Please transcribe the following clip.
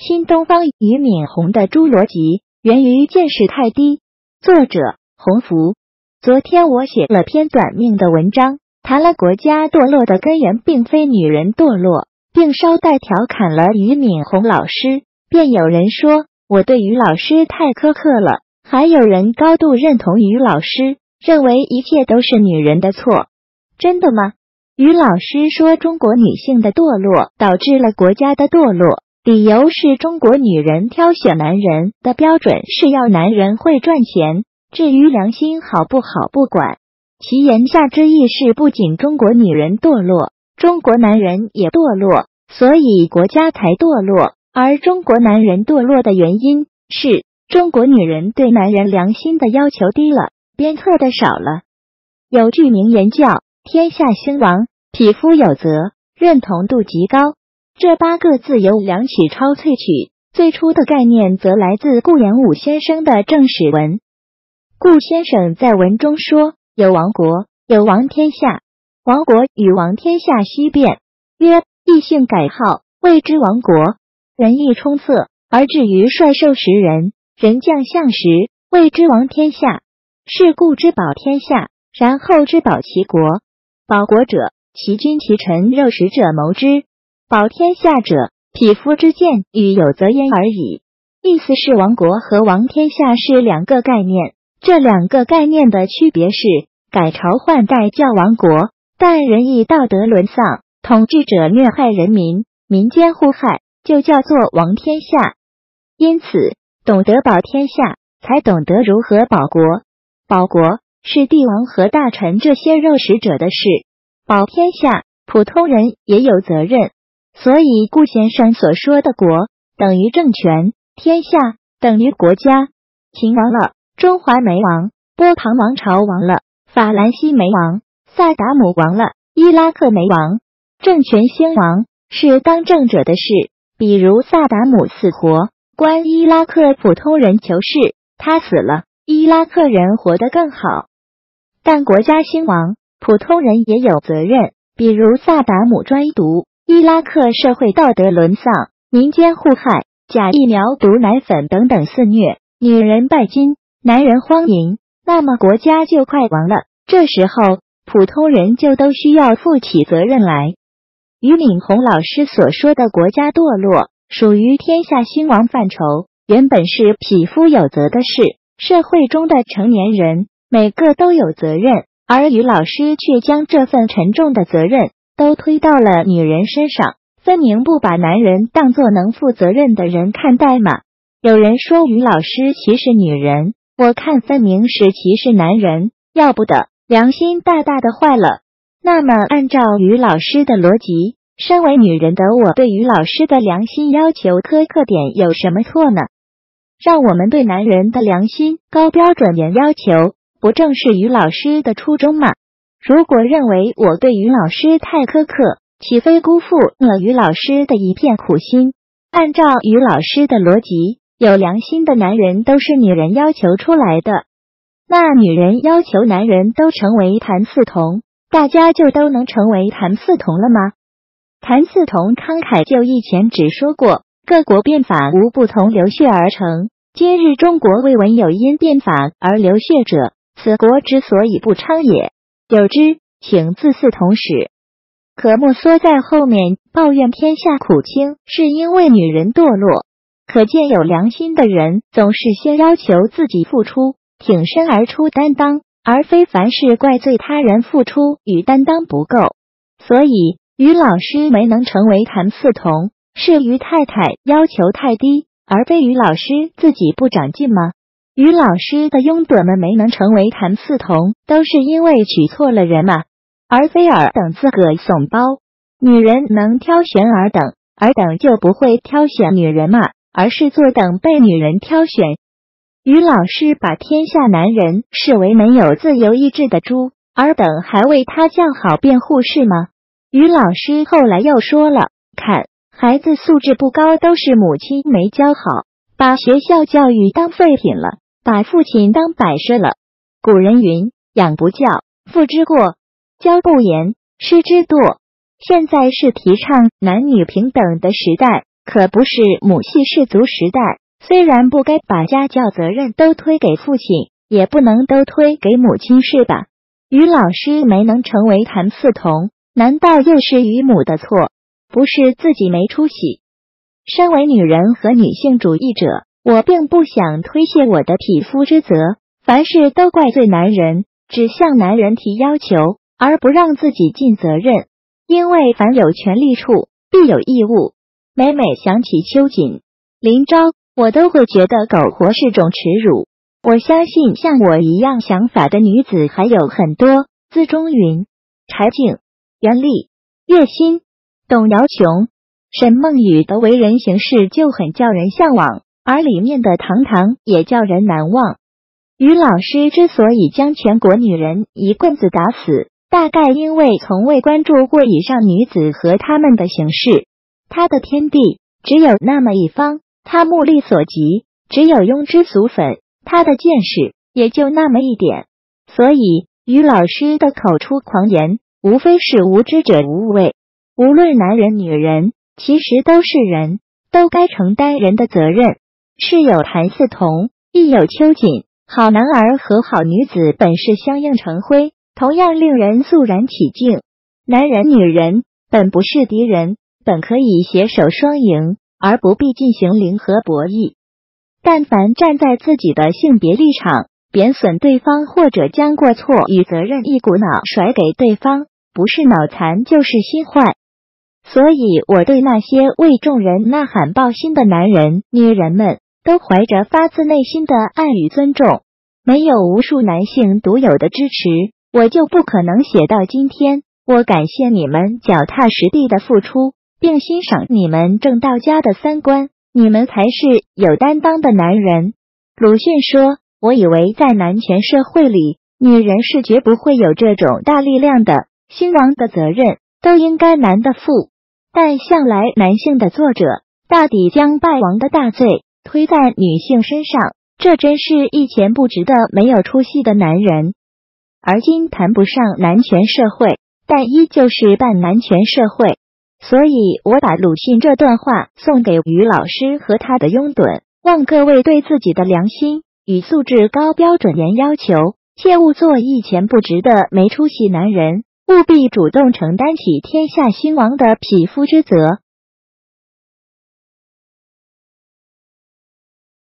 新东方俞敏洪的侏罗纪源于见识太低。作者：洪福。昨天我写了篇短命的文章，谈了国家堕落的根源并非女人堕落，并捎带调侃了俞敏洪老师。便有人说我对于老师太苛刻了，还有人高度认同于老师，认为一切都是女人的错。真的吗？于老师说中国女性的堕落导致了国家的堕落。理由是中国女人挑选男人的标准是要男人会赚钱，至于良心好不好不管。其言下之意是，不仅中国女人堕落，中国男人也堕落，所以国家才堕落。而中国男人堕落的原因是中国女人对男人良心的要求低了，鞭策的少了。有句名言叫“天下兴亡，匹夫有责”，认同度极高。这八个字由梁启超萃取，最初的概念则来自顾炎武先生的正史文。顾先生在文中说：“有亡国，有亡天下。亡国与亡天下析变，曰：异姓改号，谓之亡国；人义充塞，而至于率兽食人，人将相食，谓之亡天下。是故之保天下，然后之保其国。保国者，其君其臣肉食者谋之。”保天下者，匹夫之见与有责焉而已。意思是亡国和亡天下是两个概念，这两个概念的区别是：改朝换代叫亡国，但仁义道德沦丧，统治者虐害人民，民间互害，就叫做亡天下。因此，懂得保天下，才懂得如何保国。保国是帝王和大臣这些肉食者的事，保天下，普通人也有责任。所以，顾先生所说的“国”等于政权，“天下”等于国家。秦亡了，中华没亡；波旁王朝亡了，法兰西没亡；萨达姆亡了，伊拉克没亡。政权兴亡是当政者的事，比如萨达姆死活，关伊拉克普通人求是，他死了，伊拉克人活得更好。但国家兴亡，普通人也有责任，比如萨达姆专毒。伊拉克社会道德沦丧，民间互害，假疫苗、毒奶粉等等肆虐，女人拜金，男人荒淫，那么国家就快亡了。这时候，普通人就都需要负起责任来。俞敏洪老师所说的国家堕落，属于天下兴亡范畴，原本是匹夫有责的事，社会中的成年人每个都有责任，而俞老师却将这份沉重的责任。都推到了女人身上，分明不把男人当做能负责任的人看待嘛？有人说于老师歧视女人，我看分明是歧视男人，要不得，良心大大的坏了。那么按照于老师的逻辑，身为女人的我对于老师的良心要求苛刻点有什么错呢？让我们对男人的良心高标准严要求，不正是于老师的初衷吗？如果认为我对于老师太苛刻，岂非辜负了于老师的一片苦心？按照于老师的逻辑，有良心的男人都是女人要求出来的。那女人要求男人都成为谭嗣同，大家就都能成为谭嗣同了吗？谭嗣同慷慨就义前只说过：“各国变法无不从流血而成，今日中国未闻有因变法而流血者，此国之所以不昌也。”有之，请自四同始。可莫缩在后面抱怨天下苦轻，是因为女人堕落。可见有良心的人总是先要求自己付出，挺身而出担当，而非凡事怪罪他人付出与担当不够。所以于老师没能成为谭嗣同，是于太太要求太低，而非于老师自己不长进吗？于老师的拥趸们没能成为谭嗣同，都是因为娶错了人嘛，而非尔等自个怂包。女人能挑选尔等，尔等就不会挑选女人嘛，而是坐等被女人挑选。于老师把天下男人视为没有自由意志的猪，尔等还为他叫好辩护是吗？于老师后来又说了，看孩子素质不高，都是母亲没教好，把学校教育当废品了。把父亲当摆设了。古人云：“养不教，父之过；教不严，师之惰。”现在是提倡男女平等的时代，可不是母系氏族时代，虽然不该把家教责任都推给父亲，也不能都推给母亲，是吧？于老师没能成为谭嗣同，难道又是于母的错？不是自己没出息？身为女人和女性主义者，我并不想推卸我的匹夫之责，凡事都怪罪男人，只向男人提要求，而不让自己尽责任。因为凡有权利处，必有义务。每每想起秋瑾、林昭，我都会觉得苟活是种耻辱。我相信像我一样想法的女子还有很多，资中云、柴静、袁丽、叶欣、董瑶琼、沈梦雨的为人行事就很叫人向往，而里面的堂堂也叫人难忘。于老师之所以将全国女人一棍子打死，大概因为从未关注过以上女子和她们的行事。他的天地只有那么一方，他目力所及只有庸脂俗粉。他的见识也就那么一点，所以于老师的口出狂言，无非是无知者无畏。无论男人女人，其实都是人，都该承担人的责任。是有谭嗣同，亦有秋瑾，好男儿和好女子本是相映成辉，同样令人肃然起敬。男人女人本不是敌人，本可以携手双赢，而不必进行零和博弈。但凡站在自己的性别立场贬损对方，或者将过错与责任一股脑甩给对方，不是脑残就是心坏。所以，我对那些为众人呐喊抱薪的男人、女人们，都怀着发自内心的爱与尊重。没有无数男性独有的支持，我就不可能写到今天。我感谢你们脚踏实地的付出，并欣赏你们正道家的三观。你们才是有担当的男人，鲁迅说：“我以为在男权社会里，女人是绝不会有这种大力量的，兴亡的责任都应该男的负。但向来男性的作者，大抵将败亡的大罪推在女性身上，这真是一钱不值的没有出息的男人。而今谈不上男权社会，但依旧是半男权社会。”所以我把鲁迅这段话送给于老师和他的拥趸，望各位对自己的良心与素质高标准严要求，切勿做一钱不值的没出息男人，务必主动承担起天下兴亡的匹夫之责。